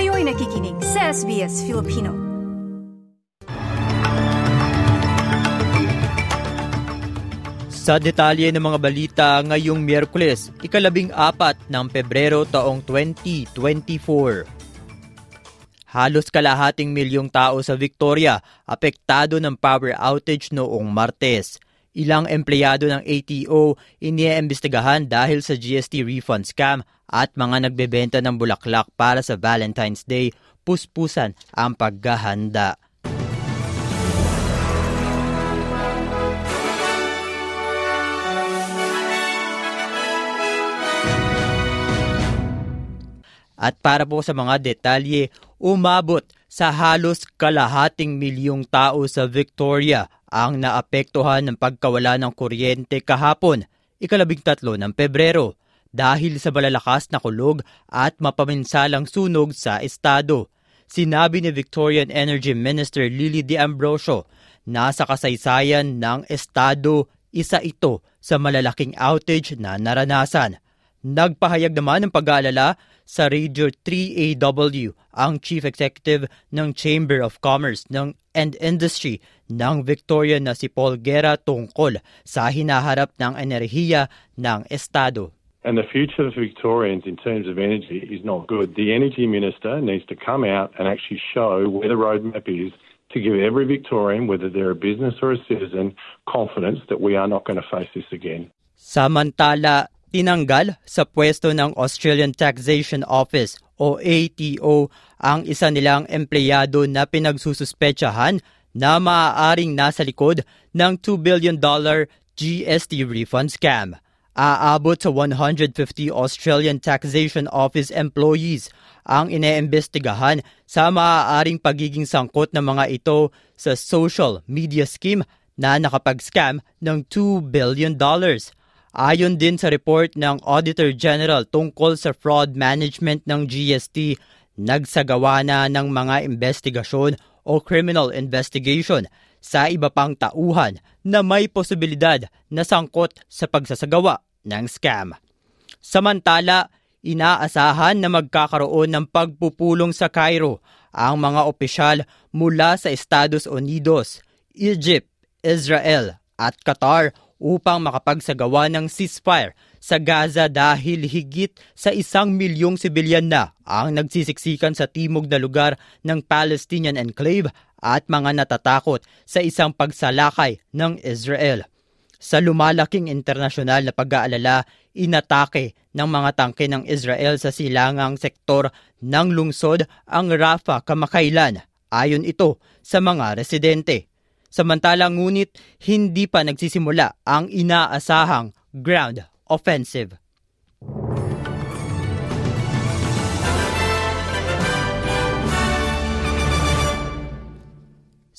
Kayo'y nakikinig sa SBS Filipino. Sa detalye ng mga balita ngayong Miyerkules, ikalabing apat ng Pebrero taong 2024. Halos kalahating milyong tao sa Victoria apektado ng power outage noong Martes. Ilang empleyado ng ATO iniimbestigahan dahil sa GST refund scam at mga nagbebenta ng bulaklak para sa Valentine's Day, puspusan ang paghahanda. At para po sa mga detalye, umabot sa halos kalahating milyong tao sa Victoria ang naapektuhan ng pagkawala ng kuryente kahapon, ikalabing tatlo ng Pebrero, dahil sa malalakas na kulog at mapaminsalang sunog sa estado. Sinabi ni Victorian Energy Minister Lily De Ambrosio na sa kasaysayan ng estado, isa ito sa malalaking outage na naranasan. Nagpahayag naman ng pag-aalala sa Radio 3AW ang Chief Executive ng Chamber of Commerce ng and Industry ng Victoria na si Paul Guerra tungkol sa hinaharap ng enerhiya ng Estado. And the future of Victorians in terms of energy is not good. The Energy Minister needs to come out and actually show where the roadmap is to give every Victorian, whether they're a business or a citizen, confidence that we are not going to face this again. Samantala, Tinanggal sa pwesto ng Australian Taxation Office o ATO ang isa nilang empleyado na pinagsususpetsahan na maaaring nasa likod ng $2 billion GST refund scam. Aabot sa 150 Australian Taxation Office employees ang iniimbestigahan sa maaaring pagiging sangkot ng mga ito sa social media scheme na nakapag-scam ng $2 billion. Ayon din sa report ng Auditor General tungkol sa fraud management ng GST, nagsagawa na ng mga investigasyon o criminal investigation sa iba pang tauhan na may posibilidad na sangkot sa pagsasagawa ng scam. Samantala, inaasahan na magkakaroon ng pagpupulong sa Cairo ang mga opisyal mula sa Estados Unidos, Egypt, Israel at Qatar upang makapagsagawa ng ceasefire sa Gaza dahil higit sa isang milyong sibilyan na ang nagsisiksikan sa timog na lugar ng Palestinian enclave at mga natatakot sa isang pagsalakay ng Israel. Sa lumalaking internasyonal na pag-aalala, inatake ng mga tangke ng Israel sa silangang sektor ng lungsod ang Rafah kamakailan ayon ito sa mga residente. Samantalang ngunit hindi pa nagsisimula ang inaasahang ground offensive.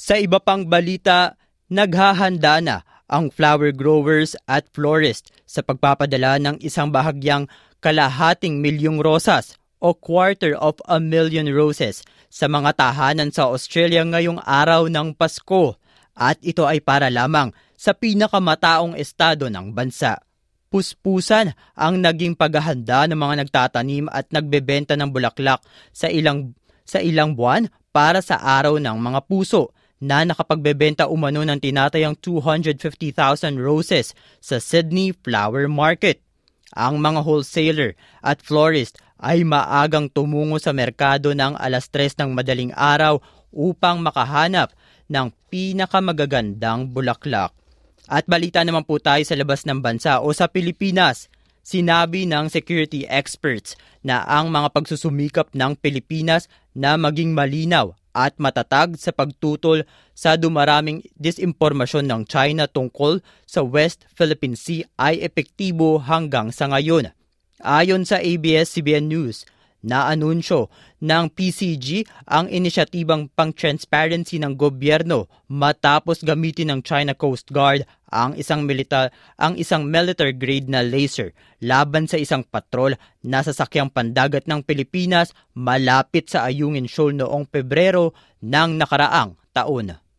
Sa iba pang balita, naghahanda na ang flower growers at florist sa pagpapadala ng isang bahagyang kalahating milyong rosas o quarter of a million roses sa mga tahanan sa Australia ngayong araw ng Pasko at ito ay para lamang sa pinakamataong estado ng bansa. Puspusan ang naging paghahanda ng mga nagtatanim at nagbebenta ng bulaklak sa ilang sa ilang buwan para sa araw ng mga puso na nakapagbebenta umano ng tinatayang 250,000 roses sa Sydney Flower Market. Ang mga wholesaler at florist ay maagang tumungo sa merkado ng alas 3 ng madaling araw upang makahanap ng pinakamagagandang bulaklak. At balita naman po tayo sa labas ng bansa o sa Pilipinas. Sinabi ng security experts na ang mga pagsusumikap ng Pilipinas na maging malinaw at matatag sa pagtutol sa dumaraming disinformasyon ng China tungkol sa West Philippine Sea ay epektibo hanggang sa ngayon. Ayon sa ABS-CBN News, na anunsyo ng PCG ang inisyatibang pang-transparency ng gobyerno matapos gamitin ng China Coast Guard ang isang militar ang isang military grade na laser laban sa isang patrol na sasakyang pandagat ng Pilipinas malapit sa Ayungin Shoal noong Pebrero ng nakaraang taon.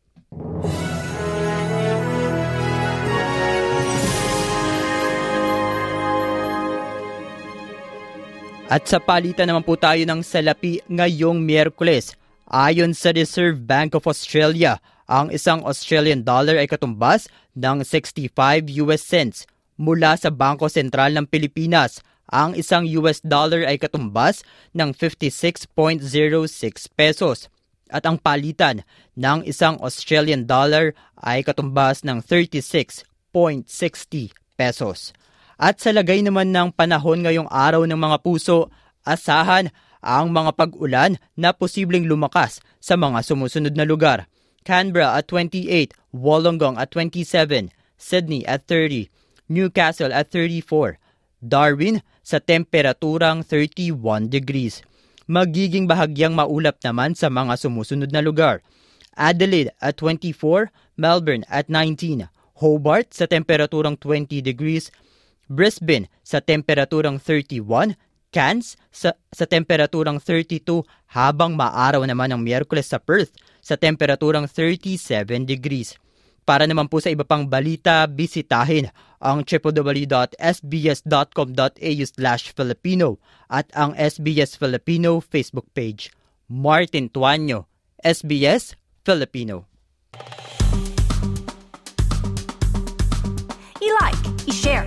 At sa palitan naman po tayo ng salapi ngayong Miyerkules. Ayon sa Reserve Bank of Australia, ang isang Australian dollar ay katumbas ng 65 US cents. Mula sa Bangko Sentral ng Pilipinas, ang isang US dollar ay katumbas ng 56.06 pesos. At ang palitan ng isang Australian dollar ay katumbas ng 36.60 pesos. At sa lagay naman ng panahon ngayong araw ng mga puso, asahan ang mga pag-ulan na posibleng lumakas sa mga sumusunod na lugar. Canberra at 28, Wollongong at 27, Sydney at 30, Newcastle at 34, Darwin sa temperaturang 31 degrees. Magiging bahagyang maulap naman sa mga sumusunod na lugar. Adelaide at 24, Melbourne at 19, Hobart sa temperaturang 20 degrees, Brisbane sa temperaturang 31, Cairns sa, sa temperaturang 32 habang maaraw naman ng Miyerkules sa Perth sa temperaturang 37 degrees. Para naman po sa iba pang balita, bisitahin ang www.sbs.com.au slash Filipino at ang SBS Filipino Facebook page. Martin Tuanyo, SBS Filipino. I-like, i-share,